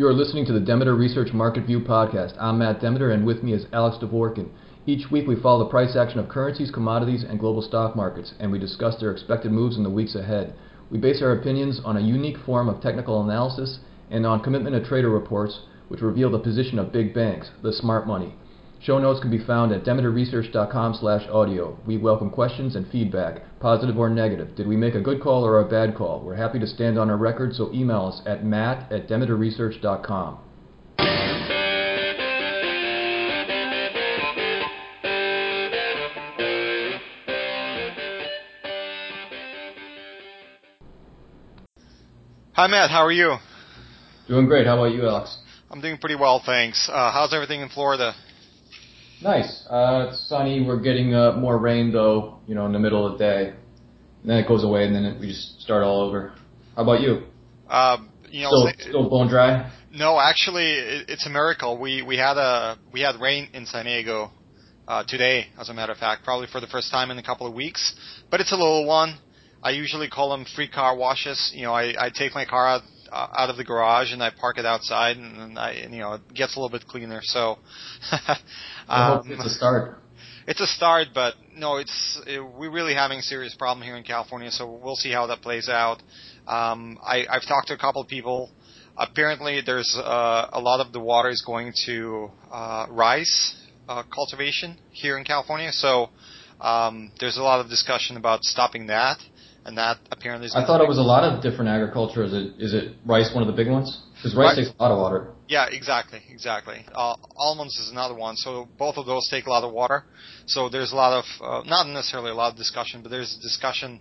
You are listening to the Demeter Research Market View podcast. I'm Matt Demeter, and with me is Alex Dvorkin. Each week, we follow the price action of currencies, commodities, and global stock markets, and we discuss their expected moves in the weeks ahead. We base our opinions on a unique form of technical analysis and on commitment of trader reports, which reveal the position of big banks, the smart money. Show notes can be found at demeterresearch.com slash audio. We welcome questions and feedback, positive or negative. Did we make a good call or a bad call? We're happy to stand on our record, so email us at matt at demeterresearch.com. Hi, Matt. How are you? Doing great. How about you, Alex? I'm doing pretty well, thanks. Uh, how's everything in Florida? Nice. Uh, it's sunny. We're getting uh, more rain though, you know, in the middle of the day. And then it goes away, and then it, we just start all over. How about you? Um, you know, still, still bone dry. No, actually, it, it's a miracle. We we had a we had rain in San Diego uh, today, as a matter of fact, probably for the first time in a couple of weeks. But it's a little one. I usually call them free car washes. You know, I, I take my car out uh, out of the garage and I park it outside, and, and I, and, you know, it gets a little bit cleaner. So, um, it's a start. It's a start, but no, it's it, we're really having a serious problem here in California. So we'll see how that plays out. Um, I, I've talked to a couple of people. Apparently, there's uh, a lot of the water is going to uh, rice uh, cultivation here in California. So um, there's a lot of discussion about stopping that and that apparently is. I thought it was a lot of different agriculture. Is it is it rice one of the big ones? Because rice right. takes a lot of water. Yeah, exactly, exactly. Uh, almonds is another one. So both of those take a lot of water. So there's a lot of uh, not necessarily a lot of discussion, but there's a discussion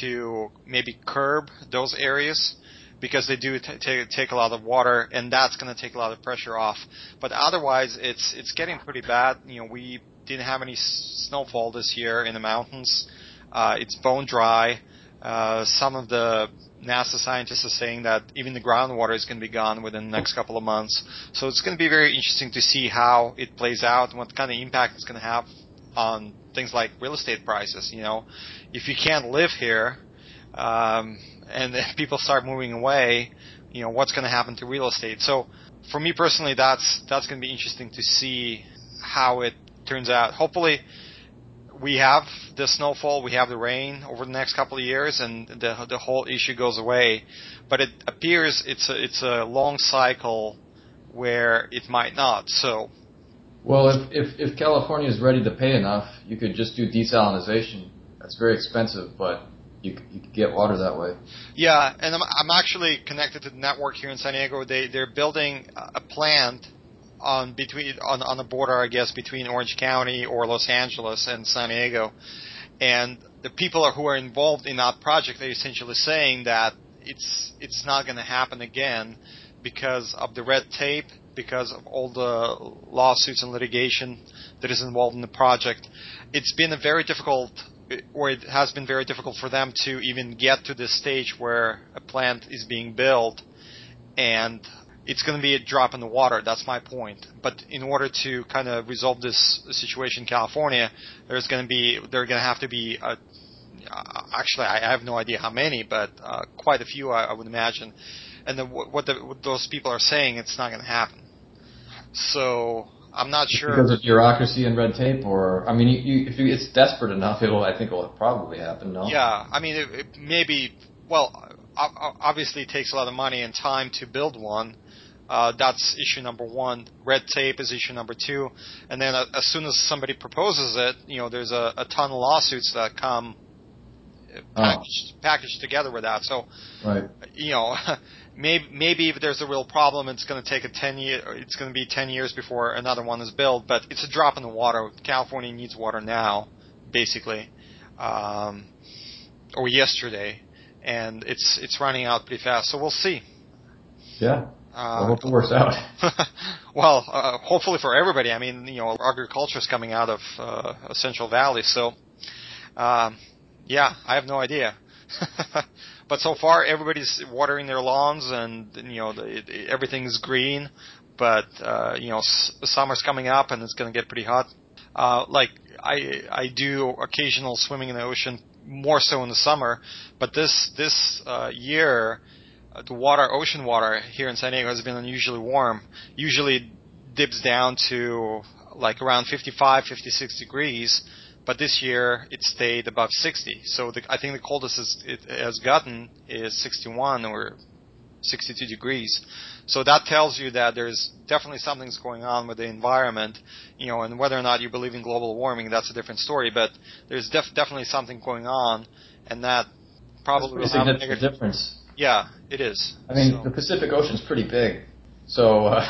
to maybe curb those areas because they do t- take take a lot of water, and that's going to take a lot of pressure off. But otherwise, it's it's getting pretty bad. You know, we didn't have any snowfall this year in the mountains. Uh, it's bone dry. Uh, some of the NASA scientists are saying that even the groundwater is going to be gone within the next couple of months. So it's going to be very interesting to see how it plays out and what kind of impact it's going to have on things like real estate prices. You know, if you can't live here, um, and people start moving away, you know, what's going to happen to real estate? So for me personally, that's that's going to be interesting to see how it turns out. Hopefully, we have the snowfall, we have the rain over the next couple of years, and the the whole issue goes away. But it appears it's a it's a long cycle where it might not. So. Well, if if, if California is ready to pay enough, you could just do desalination. That's very expensive, but you you could get water that way. Yeah, and I'm I'm actually connected to the network here in San Diego. They they're building a plant on between on on the border, I guess, between Orange County or Los Angeles and San Diego, and the people who are involved in that project are essentially saying that it's it's not going to happen again because of the red tape, because of all the lawsuits and litigation that is involved in the project. It's been a very difficult or it has been very difficult for them to even get to this stage where a plant is being built and it's going to be a drop in the water. That's my point. But in order to kind of resolve this situation in California, there's going to be there are going to have to be a, uh, actually I have no idea how many, but uh, quite a few I, I would imagine. And the, what, the, what those people are saying, it's not going to happen. So I'm not sure because of bureaucracy and red tape, or I mean, you, you, if you, it's desperate enough, it'll I think it'll probably happen. No. Yeah, I mean, it, it maybe well. Obviously, it takes a lot of money and time to build one, uh, that's issue number one. Red tape is issue number two. And then uh, as soon as somebody proposes it, you know, there's a, a ton of lawsuits that come uh, oh. packaged, oh. packaged together with that. So, right. you know, maybe maybe if there's a real problem, it's going to take a ten year. It's going to be ten years before another one is built. But it's a drop in the water. California needs water now, basically, um, or yesterday, and it's it's running out pretty fast. So we'll see. Yeah. Uh, I hope it works out. well, uh, hopefully for everybody. I mean, you know, agriculture is coming out of uh, Central Valley, so um, yeah, I have no idea. but so far, everybody's watering their lawns, and you know, the, it, everything's green. But uh, you know, s- summer's coming up, and it's going to get pretty hot. Uh, like I, I do occasional swimming in the ocean, more so in the summer. But this this uh, year Uh, the water, ocean water here in San Diego has been unusually warm. Usually dips down to like around 55, 56 degrees, but this year it stayed above 60. So the, I think the coldest it has gotten is 61 or 62 degrees. So that tells you that there's definitely something's going on with the environment, you know, and whether or not you believe in global warming, that's a different story, but there's def- definitely something going on, and that probably will have a negative difference. Yeah, it is. I mean, so. the Pacific Ocean's pretty big, so uh,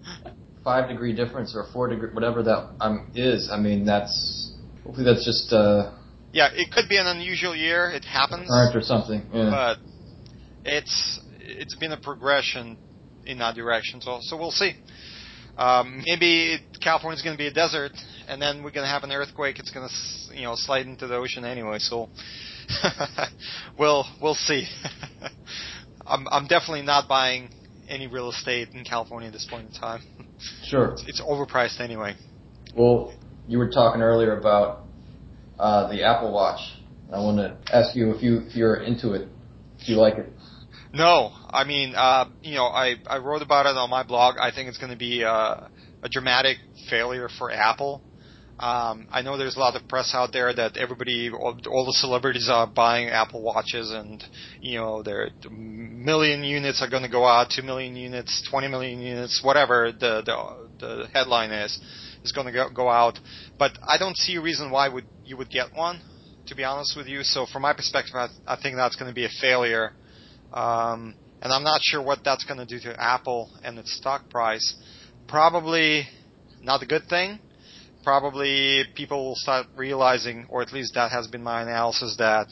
five degree difference or four degree, whatever that um, is. I mean, that's hopefully that's just. Uh, yeah, it could be an unusual year. It happens. Current or something. Yeah. But it's it's been a progression in that direction. So so we'll see. Um, maybe California's going to be a desert, and then we're going to have an earthquake. It's going to you know slide into the ocean anyway. So we'll we'll see. I'm I'm definitely not buying any real estate in California at this point in time. Sure. It's, it's overpriced anyway. Well, you were talking earlier about uh, the Apple Watch. I want to ask you if you if you're into it, if you like it. No, I mean, uh, you know, I I wrote about it on my blog. I think it's going to be a, a dramatic failure for Apple. Um, I know there's a lot of press out there that everybody, all, all the celebrities are buying Apple Watches, and you know, their million units are going to go out, two million units, twenty million units, whatever the the, the headline is, is going to go, go out. But I don't see a reason why would you would get one, to be honest with you. So from my perspective, I, I think that's going to be a failure, um, and I'm not sure what that's going to do to Apple and its stock price. Probably not a good thing probably people will start realizing, or at least that has been my analysis, that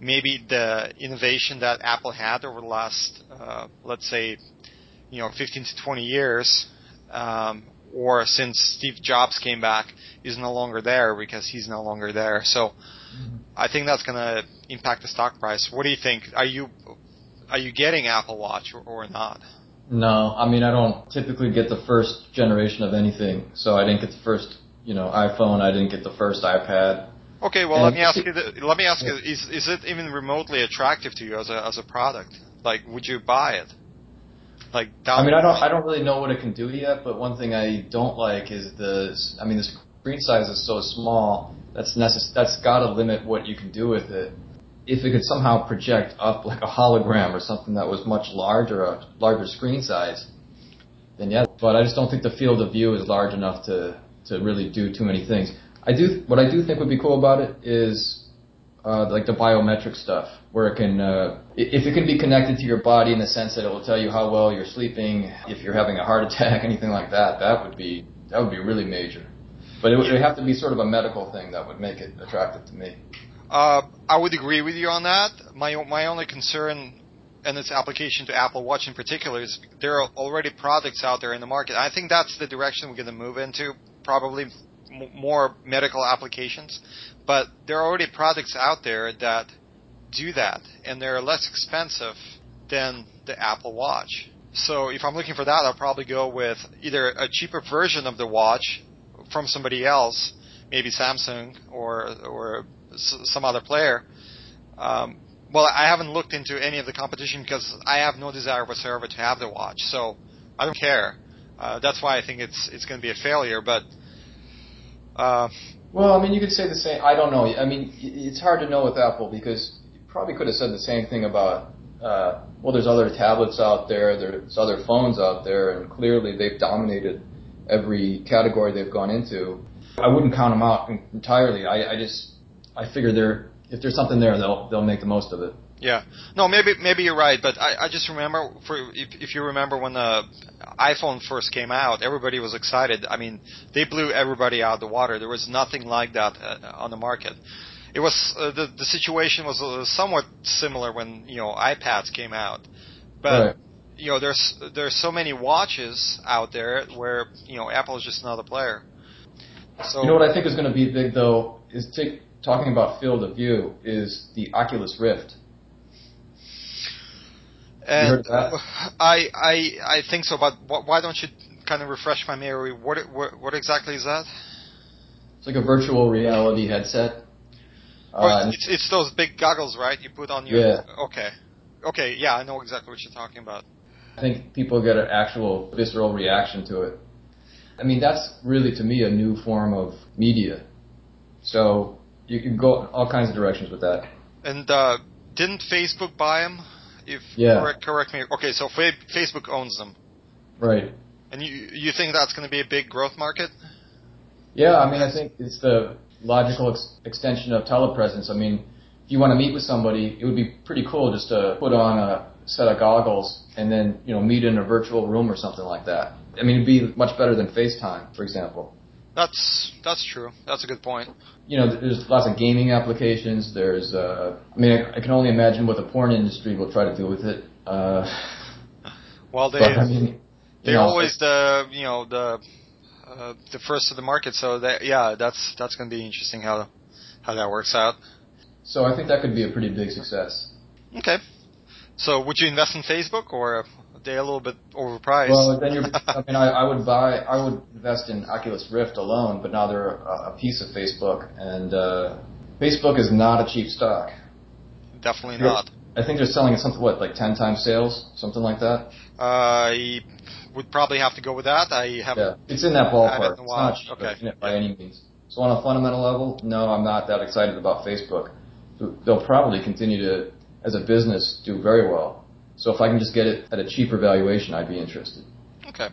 maybe the innovation that Apple had over the last, uh, let's say, you know, 15 to 20 years, um, or since Steve Jobs came back, is no longer there because he's no longer there. So, mm-hmm. I think that's going to impact the stock price. What do you think? Are you are you getting Apple Watch or, or not? No, I mean I don't typically get the first generation of anything, so I didn't get the first you know iPhone. I didn't get the first iPad. Okay, well and let me ask you. The, let me ask you: Is is it even remotely attractive to you as a as a product? Like, would you buy it? Like, I mean, I don't I don't really know what it can do yet. But one thing I don't like is the. I mean, the screen size is so small. That's necess- That's got to limit what you can do with it. If it could somehow project up like a hologram or something that was much larger, a larger screen size, then yeah. But I just don't think the field of view is large enough to to really do too many things. I do what I do think would be cool about it is uh, like the biometric stuff, where it can uh, if it can be connected to your body in the sense that it will tell you how well you're sleeping, if you're having a heart attack, anything like that. That would be that would be really major. But it would have to be sort of a medical thing that would make it attractive to me. Uh, I would agree with you on that. My my only concern and its application to Apple Watch in particular is there are already products out there in the market. I think that's the direction we're going to move into probably m- more medical applications, but there are already products out there that do that, and they're less expensive than the Apple Watch. So if I'm looking for that, I'll probably go with either a cheaper version of the watch from somebody else, maybe Samsung or or some other player. Um, well, I haven't looked into any of the competition because I have no desire whatsoever to have the watch, so I don't care. Uh, that's why I think it's it's going to be a failure. But uh, well, I mean, you could say the same. I don't know. I mean, it's hard to know with Apple because you probably could have said the same thing about. Uh, well, there's other tablets out there. There's other phones out there, and clearly they've dominated every category they've gone into. I wouldn't count them out entirely. I, I just I figure they're if there's something there, they'll they'll make the most of it. Yeah. No, maybe maybe you're right, but I, I just remember for if, if you remember when the iPhone first came out, everybody was excited. I mean, they blew everybody out of the water. There was nothing like that uh, on the market. It was uh, the the situation was uh, somewhat similar when you know iPads came out, but right. you know there's there's so many watches out there where you know Apple is just another player. So you know what I think is going to be big though is take, talking about field of view is the Oculus Rift and I, I, I think so, but why don't you kind of refresh my memory? What, what, what exactly is that? It's like a virtual reality headset. Uh, it's, it's those big goggles, right? You put on your. Yeah. Okay. okay, yeah, I know exactly what you're talking about. I think people get an actual visceral reaction to it. I mean, that's really to me a new form of media. So you can go all kinds of directions with that. And uh, didn't Facebook buy them? If Yeah. correct, correct me. Okay, so fa- Facebook owns them, Right. and you you think that's going to be a big growth market? Yeah, I mean, I think it's the logical ex- extension of telepresence. I mean, if you want to meet with somebody, it would be pretty cool just to put on a set of goggles and then, you know, meet in a virtual room or something like that. I mean, it'd be much better than FaceTime, for example. That's that's true. That's a good point. You know, there's lots of gaming applications. There's, uh, I mean, I, I can only imagine what the porn industry will try to do with it. Uh, Well, they but, I mean, they're know, always the you know the uh, the first of the market. So that yeah, that's that's going to be interesting how how that works out. So I think that could be a pretty big success. Okay. So would you invest in Facebook or are a little bit overpriced? Well, then you're. I mean, I, I would buy. I would invest in Oculus Rift alone, but now they're a, a piece of Facebook, and uh, Facebook is not a cheap stock. Definitely Yeah. not. I think they're selling at something what, like ten times sales, something like that. I would probably have to go with that. I haven't. Yeah, it's in that ballpark. It's in a while. not cheap Okay. it by any means. So on a fundamental level, no, I'm not that excited about Facebook. They'll probably continue to, as a business, do very well. So if I can just get it at a cheaper valuation, I'd be interested. Okay.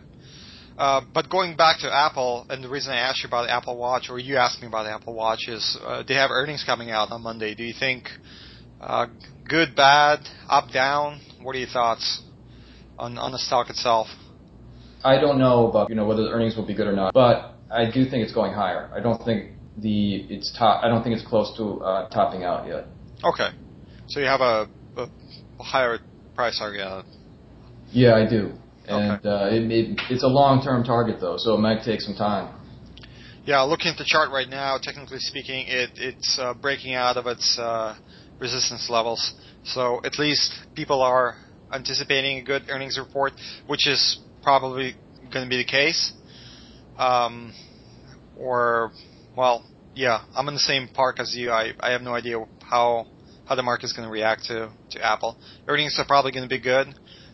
Uh, but going back to Apple, and the reason I asked you about the Apple Watch, or you asked me about the Apple Watch, is uh, they have earnings coming out on Monday. Do you think uh, good, bad, up, down? What are your thoughts on on the stock itself? I don't know about you know whether the earnings will be good or not, but I do think it's going higher. I don't think the it's top. I don't think it's close to uh, topping out yet. Okay. So you have a, a higher price target on. Yeah, I do, and Okay. uh, it, it, it's a long-term target though, so it might take some time. Yeah, looking at the chart right now, technically speaking, it it's uh, breaking out of its uh, resistance levels. So at least people are anticipating a good earnings report, which is probably going to be the case. Um, or, well, yeah, I'm in the same park as you. I I have no idea how how the market's going to react to to Apple. Earnings are probably going to be good,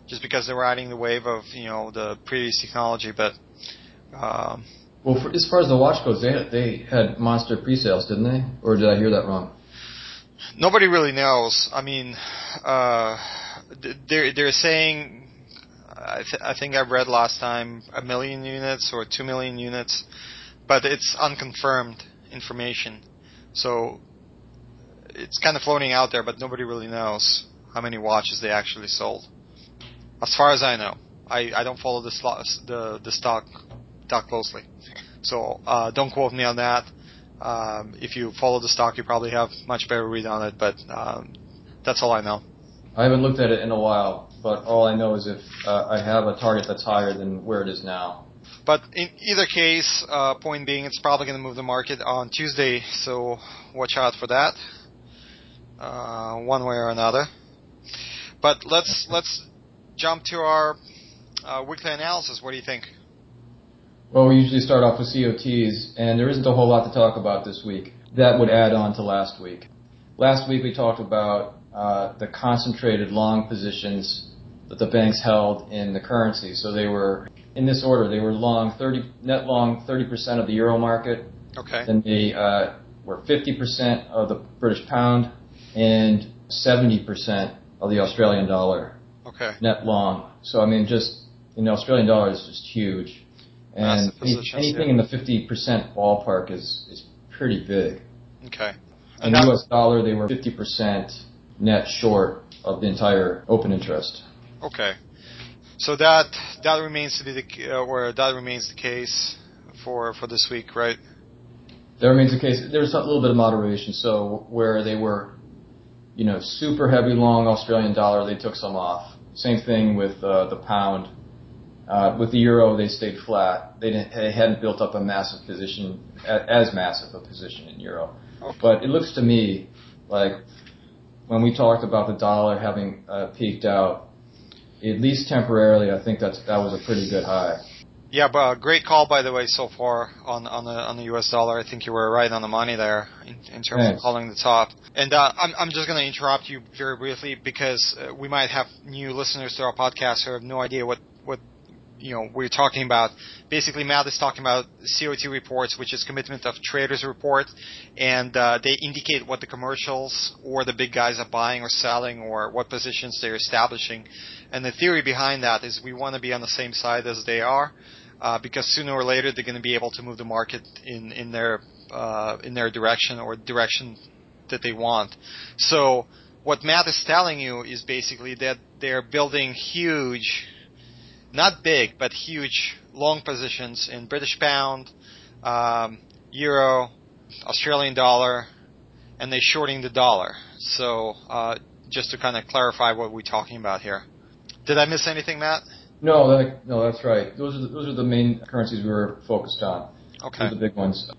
just because they're riding the wave of you know the previous technology, but. Um, Well, for, as far as the watch goes, they had, they had monster pre-sales, didn't they? Or did I hear that wrong? Nobody really knows. I mean, uh, they're they're saying. I, th- I think I read last time a million units or two million units, but it's unconfirmed information. So it's kind of floating out there, but nobody really knows how many watches they actually sold. As far as I know, I, I don't follow the slo- the the stock stock closely, so uh, don't quote me on that. Um, if you follow the stock, you probably have much better read on it, but um, that's all I know. I haven't looked at it in a while, but all I know is if uh, I have a target that's higher than where it is now. But in either case, uh, point being, it's probably going to move the market on Tuesday, so watch out for that, uh, one way or another. But let's let's jump to our uh, weekly analysis. What do you think? Well, we usually start off with COTs, and there isn't a whole lot to talk about this week. That would add on to last week. Last week we talked about uh, the concentrated long positions that the banks held in the currency. So they were in this order. They were long 30 net long 30% of the euro market. Okay. Then they uh, were 50% of the British pound and 70% of the Australian dollar Okay. net long. So I mean, just you know, Australian dollar is just huge, and anything yeah. in the fifty percent ballpark is is pretty big. Okay. In that- U.S. dollar, they were fifty percent net short of the entire open interest. Okay. So that that remains to be the uh, or that remains the case for for this week, right? That remains the case. There's a little bit of moderation. So where they were, you know, super heavy long Australian dollar, they took some off. Same thing with uh, the pound. Uh, with the euro, they stayed flat. They didn't. They hadn't built up a massive position, as massive a position in euro. But it looks to me like when we talked about the dollar having uh, peaked out, at least temporarily, I think that's that was a pretty good high. Yeah, but uh, great call by the way so far on on the on the U.S. dollar. I think you were right on the money there in, in terms Thanks. of calling the top. And uh, I'm I'm just going to interrupt you very briefly because uh, we might have new listeners to our podcast who have no idea what what you know we're talking about. Basically, Matt is talking about COT reports, which is commitment of traders report, and uh, they indicate what the commercials or the big guys are buying or selling or what positions they're establishing. And the theory behind that is we want to be on the same side as they are, uh, because sooner or later they're going to be able to move the market in in their uh, in their direction or direction that they want. So what Matt is telling you is basically that they're building huge, not big, but huge long positions in British pound, um, euro, Australian dollar, and they're shorting the dollar. So uh, just to kind of clarify what we're talking about here. Did I miss anything, Matt? No, that, no, that's right. Those are the, those are the main currencies we were focused on. Okay. The big ones.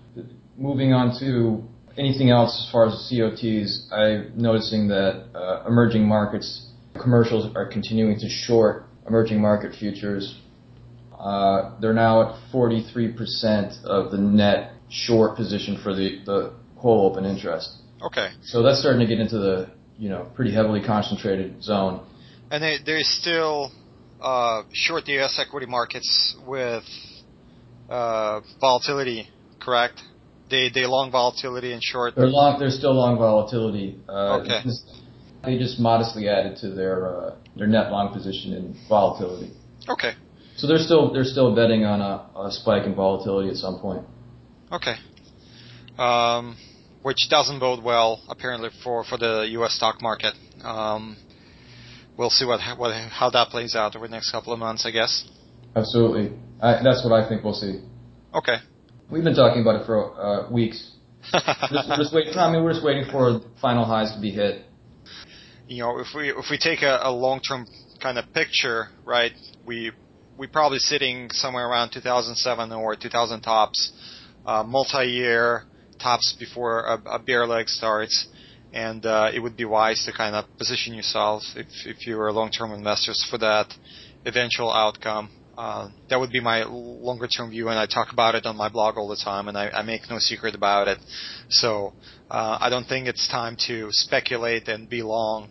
Moving on to anything else as far as the COTs, I'm noticing that uh, emerging markets commercials are continuing to short emerging market futures. Uh, they're now at 43% of the net short position for the, the whole open interest. Okay. So that's starting to get into the you know pretty heavily concentrated zone. And they, there's still uh, short the U.S. equity markets with uh, volatility, correct? They they long volatility and short. They're long. They're still long volatility. Uh, okay. They just modestly added to their uh, their net long position in volatility. Okay. So they're still they're still betting on a, a spike in volatility at some point. Okay. Um, which doesn't bode well apparently for for the U.S. stock market. Um, we'll see what, what how that plays out over the next couple of months, I guess. Absolutely, I, that's what I think we'll see. Okay. We've been talking about it for uh, weeks. just, just wait, I mean, we're just waiting for final highs to be hit. You know, if we if we take a, a long term kind of picture, right? We we probably sitting somewhere around 2007 or 2000 tops, uh, multi-year tops before a, a bear leg starts and uh, it would be wise to kind of position yourself if if you are long-term investors for that eventual outcome. Uh, that would be my longer-term view, and I talk about it on my blog all the time, and I, I make no secret about it. So uh, I don't think it's time to speculate and be long.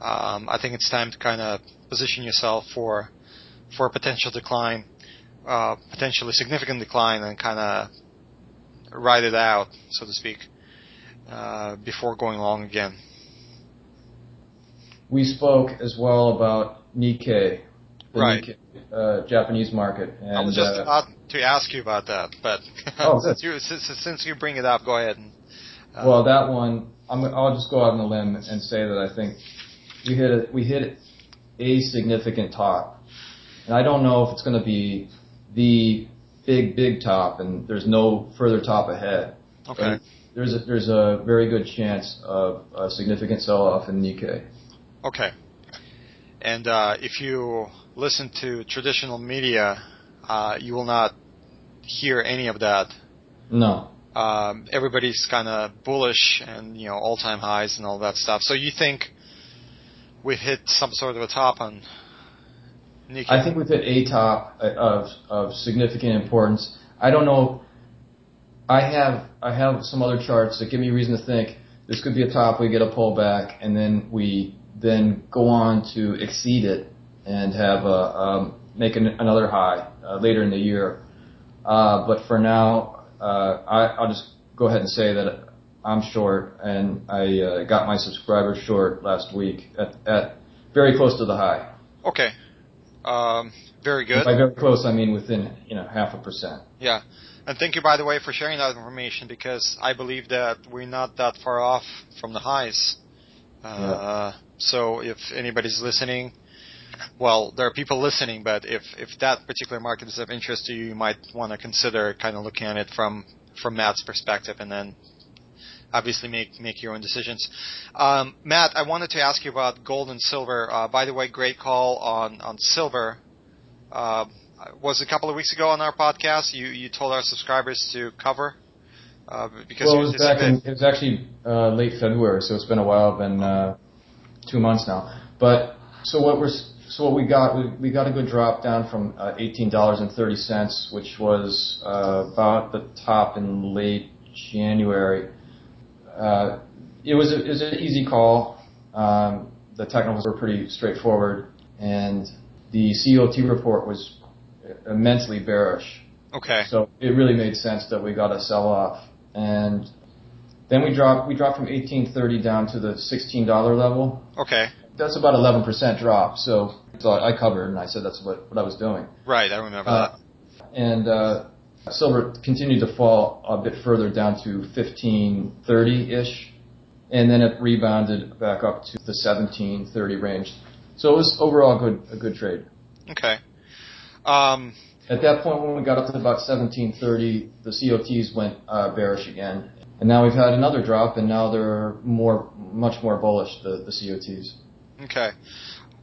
Um, I think it's time to kind of position yourself for for a potential decline, uh, potentially significant decline, and kind of ride it out, so to speak. Uh, before going long again. We spoke as well about Nikkei, the right. Nikkei, uh, Japanese market. And, I was just uh, about to ask you about that, but oh, since, you, since, since, you bring it up, go ahead. And, uh, well, that one, i will just go out on a limb and say that I think we hit a, we hit a significant top, and I don't know if it's going to be the big big top, and there's no further top ahead. Okay there's a, there's a very good chance of a significant sell-off in Nikkei. Okay. And uh, if you listen to traditional media, uh, you will not hear any of that. No. Um, everybody's kind of bullish and you know all-time highs and all that stuff. So you think we hit some sort of a top on Nikkei? I think we've hit a top of of significant importance. I don't know I have I have some other charts that give me reason to think this could be a top. We get a pullback, and then we then go on to exceed it and have a um, make an, another high uh, later in the year. Uh, but for now, uh, I, I'll just go ahead and say that I'm short, and I uh, got my subscribers short last week at, at very close to the high. Okay, um, very good. by very close, I mean within you know half a percent. Yeah. And thank you, by the way, for sharing that information because I believe that we're not that far off from the highs. Uh, yeah. So if anybody's listening, well, there are people listening, but if, if that particular market is of interest to you, you might want to consider kind of looking at it from, from Matt's perspective and then obviously make, make your own decisions. Um, Matt, I wanted to ask you about gold and silver. Uh, by the way, great call on, on silver. Uh, was a couple of weeks ago on our podcast. You you told our subscribers to cover uh, because well, it was back in, it was actually uh, late February, so it's been a while, been uh, two months now. But so what we're so what we got, we, we got a good drop down from uh, $18.30, which was uh, about the top in late January. Uh, it was a, it was an easy call. Um, the technicals were pretty straightforward, and the COT report was immensely bearish. Okay. So it really made sense that we got a sell off, and then we dropped we dropped from 18.30 down to the $16 level. Okay. That's about 11% drop. So, so I covered and I said that's what, what I was doing. Right, I remember Uh, that. and uh, silver continued to fall a bit further down to 1530-ish, and then it rebounded back up to the 1730 range. So it was overall good a good trade. Okay. Um, At that point, when we got up to about 1730, the COTs went uh, bearish again, and now we've had another drop, and now they're more much more bullish the the COTs. Okay.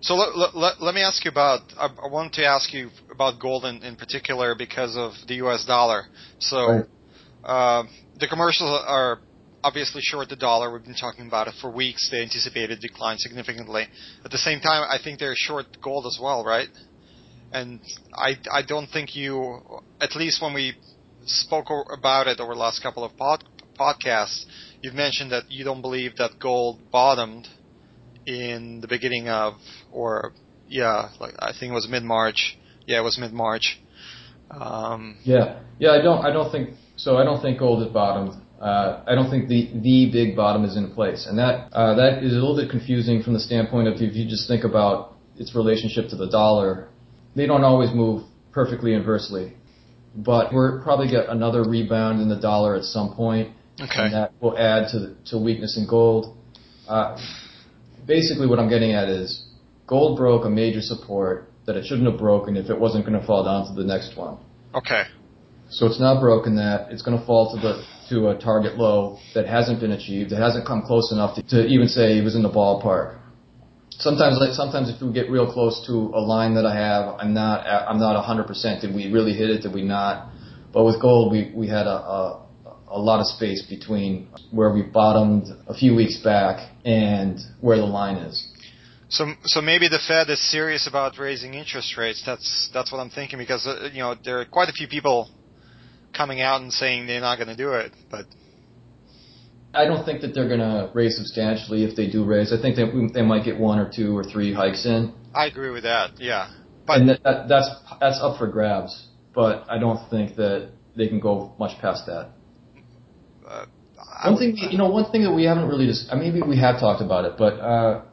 So let, let, let me ask you about, I, I wanted to ask you about gold in, in particular because of the US dollar. So, Right. uh, the commercials are obviously short the dollar. We've been talking about it for weeks. They anticipated decline significantly. At the same time, I think they're short gold as well, right? And I, I don't think you, at least when we spoke about it over the last couple of pod, podcasts, you've mentioned that you don't believe that gold bottomed in the beginning of, or yeah, like I think it was mid March. Yeah, it was mid March. Um, Yeah, yeah. I don't. I don't think so. I don't think gold has bottomed. Uh, I don't think the the big bottom is in place, and that uh, that is a little bit confusing from the standpoint of if you just think about its relationship to the dollar. They don't always move perfectly inversely, but we're probably get another rebound in the dollar at some point, okay. and that will add to the, to weakness in gold. Uh, basically, what I'm getting at is gold broke a major support that it shouldn't have broken if it wasn't going to fall down to the next one. Okay. So it's not broken that. It's going to fall to the to a target low that hasn't been achieved. It hasn't come close enough to, to even say it was in the ballpark. Sometimes, like sometimes, if we get real close to a line that I have, I'm not I'm not 100%. Did we really hit it? Did we not? But with gold, we we had a, a a lot of space between where we bottomed a few weeks back and where the line is. So, so maybe the Fed is serious about raising interest rates. That's that's what I'm thinking because uh, you know there are quite a few people coming out and saying they're not going to do it, but I don't think that they're going to raise substantially if they do raise. I think they they might get one or two or three hikes in. I agree with that. Yeah, but and that, that, that's that's up for grabs. But I don't think that they can go much past that. uh, I One thing, you know, one thing that we haven't really, uh, maybe we have talked about it, but uh,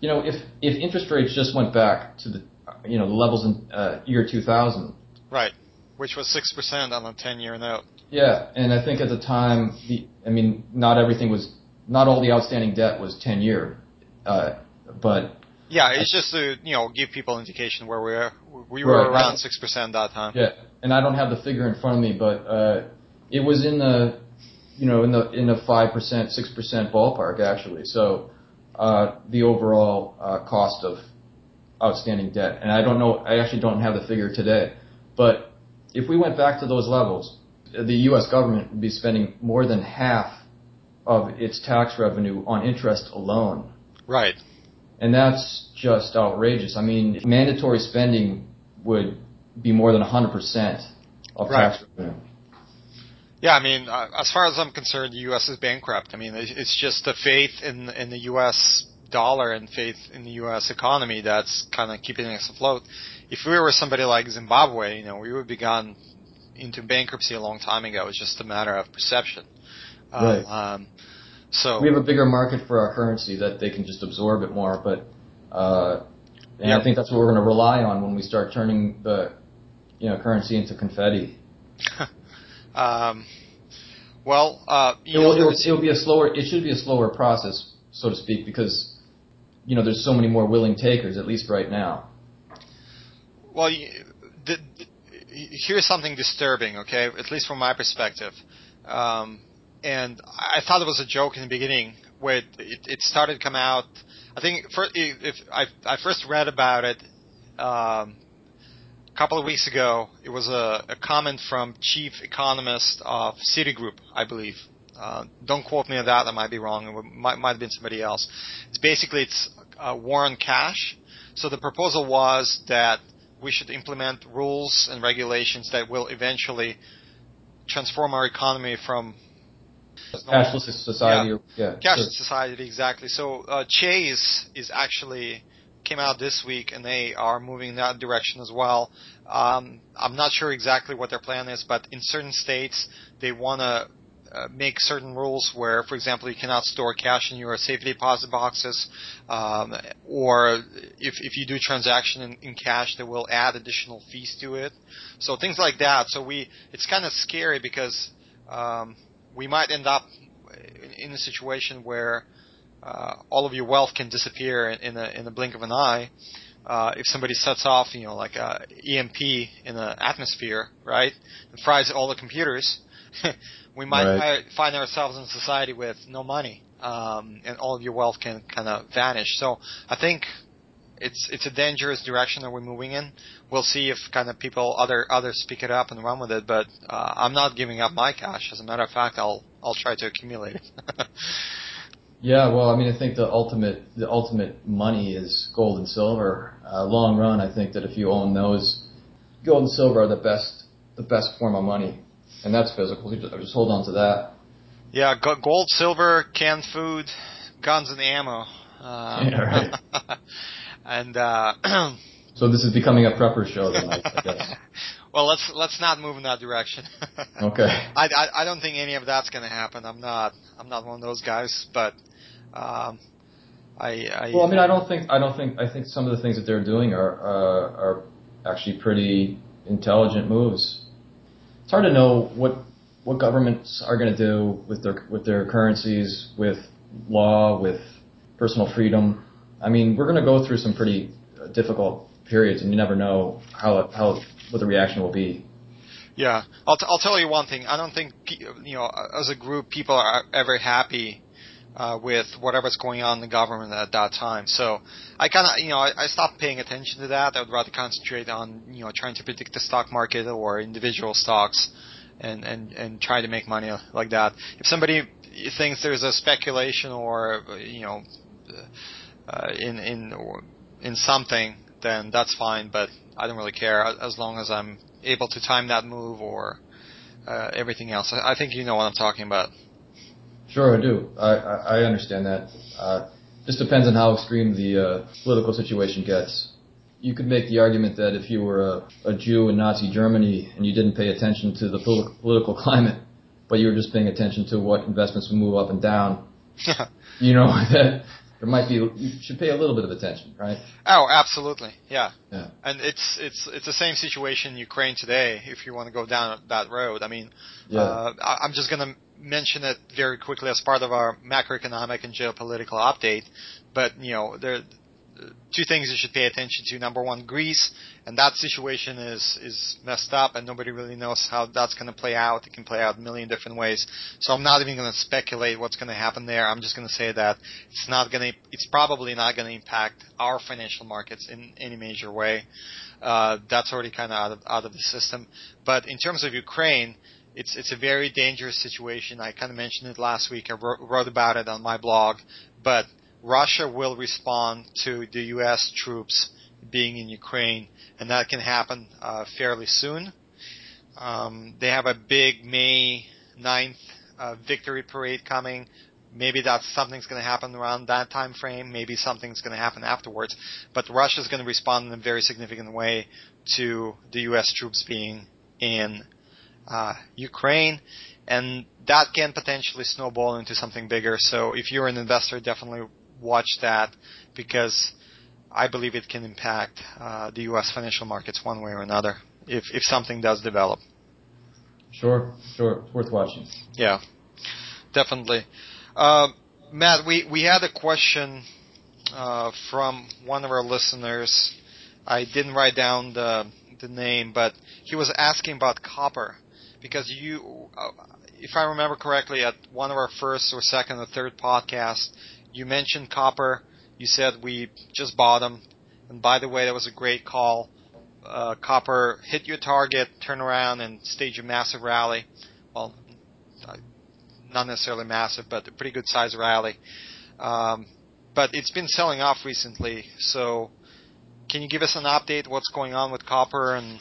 you know, if if interest rates just went back to the, you know, the levels in uh, year 2000, right, which was six percent on a ten-year note. Yeah, and I think at the time, the, I mean, not everything was, not all the outstanding debt was 10 year, uh, but Yeah, it's just to you know give people indication where we were. We were Right. around six percent that time. Yeah, and I don't have the figure in front of me, but uh, it was in the, you know, in the in the five percent, six percent ballpark actually. So uh, the overall uh, cost of outstanding debt, and I don't know, I actually don't have the figure today, but if we went back to those levels, the U.S. government would be spending more than half of its tax revenue on interest alone. Right. And that's just outrageous. I mean, mandatory spending would be more than 100% of Right. tax revenue. Yeah, I mean, uh, as far as I'm concerned, the U.S. is bankrupt. I mean, it- it's just the faith in in the U.S. dollar and faith in the U.S. economy that's kind of keeping us afloat. If we were somebody like Zimbabwe, you know, we would be gone into bankruptcy a long time ago. It's just a matter of perception. Right. Um, so We have a bigger market for our currency that they can just absorb it more, but uh, and Yeah. I think that's what we're going to rely on when we start turning the you know currency into confetti. um, well, uh, it will, know, it will, it'll be a slower. It should be a slower process, so to speak, because you know there's so many more willing takers, at least right now. Well, you, the, the, here's something disturbing, okay? At least from my perspective. Um, and I thought it was a joke in the beginning where it, it, started to come out. I think first, if I, I first read about it um, a couple of weeks ago, it was a, a comment from chief economist of Citigroup, I believe. Uh, don't quote me on that. I might be wrong. It might, might have been somebody else. It's basically it's uh, war on cash. So the proposal was that we should implement rules and regulations that will eventually transform our economy from cashless society. Yeah, yeah cashless sure. society exactly. So uh, Chase is actually came out this week, and they are moving in that direction as well. Um, I'm not sure exactly what their plan is, but in certain states they want to uh, make certain rules where, for example, you cannot store cash in your safety deposit boxes, um, or if, if you do transaction in, in, cash, they will add additional fees to it. So things like that. So we, it's kind of scary because um, we might end up in a situation where uh, all of your wealth can disappear in, in a in a blink of an eye. Uh, if somebody sets off, you know, like a EMP in the atmosphere, right, and fries all the computers, we might right. find ourselves in a society with no money, um, and all of your wealth can kind of vanish. So I think it's it's a dangerous direction that we're moving in. We'll see if kind of people other others pick it up and run with it. But uh, I'm not giving up my cash. As a matter of fact, I'll I'll try to accumulate it. yeah, well, I mean, I think the ultimate the ultimate money is gold and silver. Uh, long run, I think that if you own those, gold and silver are the best the best form of money and that's physical. Just, just hold on to that. Yeah, gold, silver, canned food, guns and ammo. Uh, yeah, right. and uh, so this is becoming a prepper show, then I, I guess. well, let's let's not move in that direction. okay. I, I I don't think any of that's going to happen. I'm not I'm not one of those guys, but. Um, I, I, well, I mean, I don't think I don't think I think some of the things that they're doing are uh, are actually pretty intelligent moves it's hard to know what what governments are going to do with their with their currencies, with law, with personal freedom. I mean, we're going to go through some pretty difficult periods, and you never know how how what the reaction will be. Yeah, I'll t- I'll tell you one thing. I don't think you know as a group people are ever happy uh, with whatever's going on in the government at that time. So I kind of, you know, I, I stopped paying attention to that. I would rather concentrate on, you know, trying to predict the stock market or individual stocks and, and, and try to make money like that. If somebody thinks there's a speculation or, you know, uh, in, in, in something, then that's fine, but I don't really care as long as I'm able to time that move or uh, everything else. I, I think you know what I'm talking about. Sure, I do. I, I, I understand that. Uh, just depends on how extreme the uh, political situation gets. You could make the argument that if you were a, a Jew in Nazi Germany and you didn't pay attention to the pol- political climate, but you were just paying attention to what investments would move up and down, you know that there might be you should pay a little bit of attention, right? Oh, absolutely, yeah. Yeah. And it's it's it's the same situation in Ukraine today. If you want to go down that road, I mean, yeah. uh, I, I'm just gonna mention it very quickly as part of our macroeconomic and geopolitical update. But you know, there two things you should pay attention to. Number one, Greece, and that situation is is messed up, and nobody really knows how that's going to play out. It can play out a million different ways. So I'm not even going to speculate what's going to happen there. I'm just going to say that it's not going to, it's probably not going to impact our financial markets in any major way. Uh, that's already kind of out of out of the system. But in terms of Ukraine, it's it's a very dangerous situation. I kind of mentioned it last week. I wrote, wrote about it on my blog, but Russia will respond to the U.S. troops being in Ukraine, and that can happen uh, fairly soon. Um, they have a big May 9th uh, victory parade coming. Maybe that's something's going to happen around that time frame. Maybe something's going to happen afterwards. But Russia's going to respond in a very significant way to the U.S. troops being in Ukraine, and that can potentially snowball into something bigger. So if you're an investor, definitely watch that because I believe it can impact uh, the U.S. financial markets one way or another if if something does develop. Sure, sure, it's worth watching. Yeah, definitely. Uh, Matt, we we had a question uh, from one of our listeners. I didn't write down the the name, but he was asking about copper because you, uh, if I remember correctly, at one of our first or second or third podcasts, you mentioned copper. You said we just bought them, and by the way, that was a great call. Uh, copper hit your target, turn around, and stage a massive rally. Well, not necessarily massive, but a pretty good size rally. Um, but it's been selling off recently, so can you give us an update? What's going on with copper and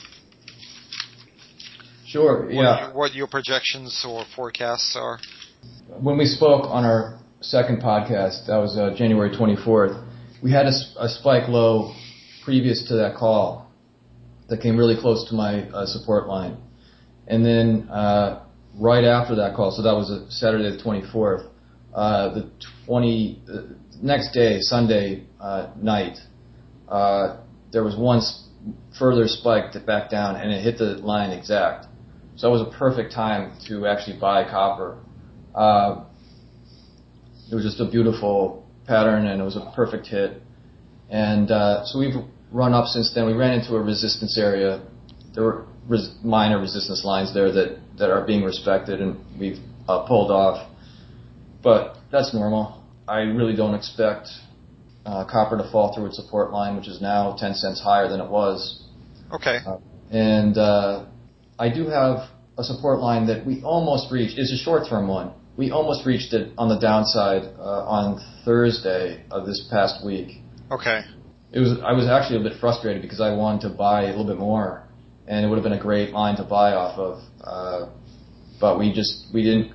Sure. Yeah. what, what your projections or forecasts are? When we spoke on our second podcast, that was uh, January 24th, we had a spike low previous to that call that came really close to my uh, support line. And then uh, right after that call, so that was a Saturday the 24th, uh, the 20 uh, next day, Sunday uh, night, uh, there was one s- further spike to back down, and it hit the line exact. So it was a perfect time to actually buy copper. Uh, it was just a beautiful pattern, and it was a perfect hit. And uh, so we've run up since then. We ran into a resistance area. There were res- minor resistance lines there that, that are being respected, and we've uh, pulled off. But that's normal. I really don't expect uh, copper to fall through its support line, which is now 10 cents higher than it was. Okay. And uh, I do have a support line that we almost reached. It's a short-term one. We almost reached it on the downside uh, on Thursday of this past week. Okay. It was I was actually a bit frustrated because I wanted to buy a little bit more, and it would have been a great line to buy off of. Uh, but we just we didn't.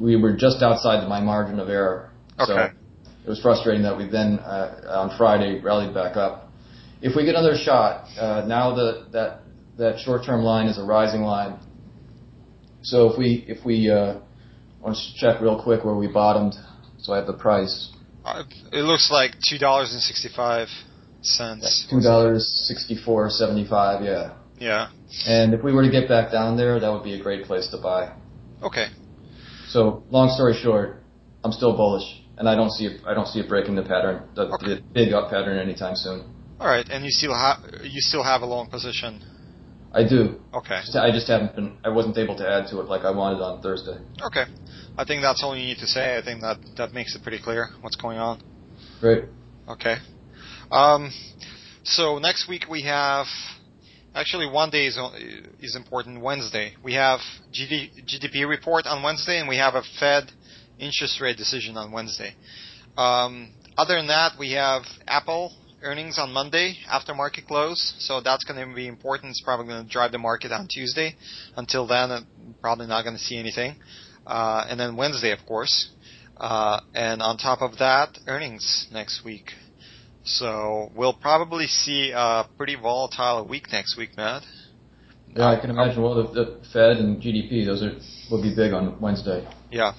We were just outside my margin of error. So Okay. it was frustrating that we then uh, on Friday rallied back up. If we get another shot, uh, now the, that that short-term line is a rising line. So if we if we uh, want to check real quick where we bottomed, so I have the price. Uh, it looks like two dollars and sixty-five cents. Two dollars sixty-four seventy-five. Yeah. Yeah. And if we were to get back down there, that would be a great place to buy. Okay. So long story short, I'm still bullish, and I don't see it, I don't see it breaking the pattern, the, Okay. the big up pattern anytime soon. All right. And you still have you still have a long position. I do. Okay. Just- I just haven't been. I wasn't able to add to it like I wanted on Thursday. Okay. I think that's all you need to say. I think that that makes it pretty clear what's going on. Great. Okay. Um, so next week we have actually one day is is important. Wednesday we have GD, GDP report on Wednesday, and we have a Fed interest rate decision on Wednesday. Um, other than that, we have Apple earnings on Monday after market close, so that's going to be important. It's probably going to drive the market on Tuesday. Until then, uh, probably not going to see anything. Uh, and then Wednesday, of course. Uh, and on top of that, earnings next week. So we'll probably see a pretty volatile week next week, Matt. Yeah, I can imagine. Well, the, the Fed and GDP, those are will be big on Wednesday. Yeah.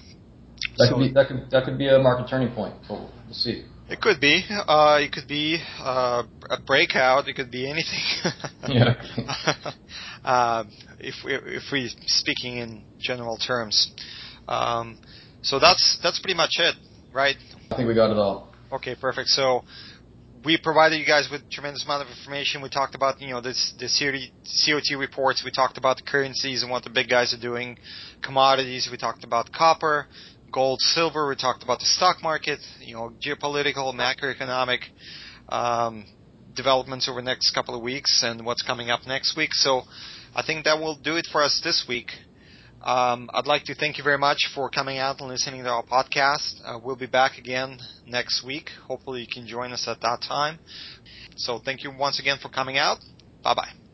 That So- could be that could that could be a market turning point. But we'll see. It could be. Uh, it could be uh, a breakout. It could be anything. Yeah. uh, if we if we speaking in general terms. Um, so that's that's pretty much it, right? I think we got it all. Okay, perfect. So we provided you guys with tremendous amount of information. We talked about you know this the COT reports. We talked about the currencies and what the big guys are doing. Commodities. We talked about copper, gold, silver. We talked about the stock market. You know, geopolitical, macroeconomic um, developments over the next couple of weeks and what's coming up next week. So I think that will do it for us this week. Um, I'd like to thank you very much for coming out and listening to our podcast. Uh, we'll be back again next week. Hopefully, you can join us at that time. So, thank you once again for coming out. Bye bye.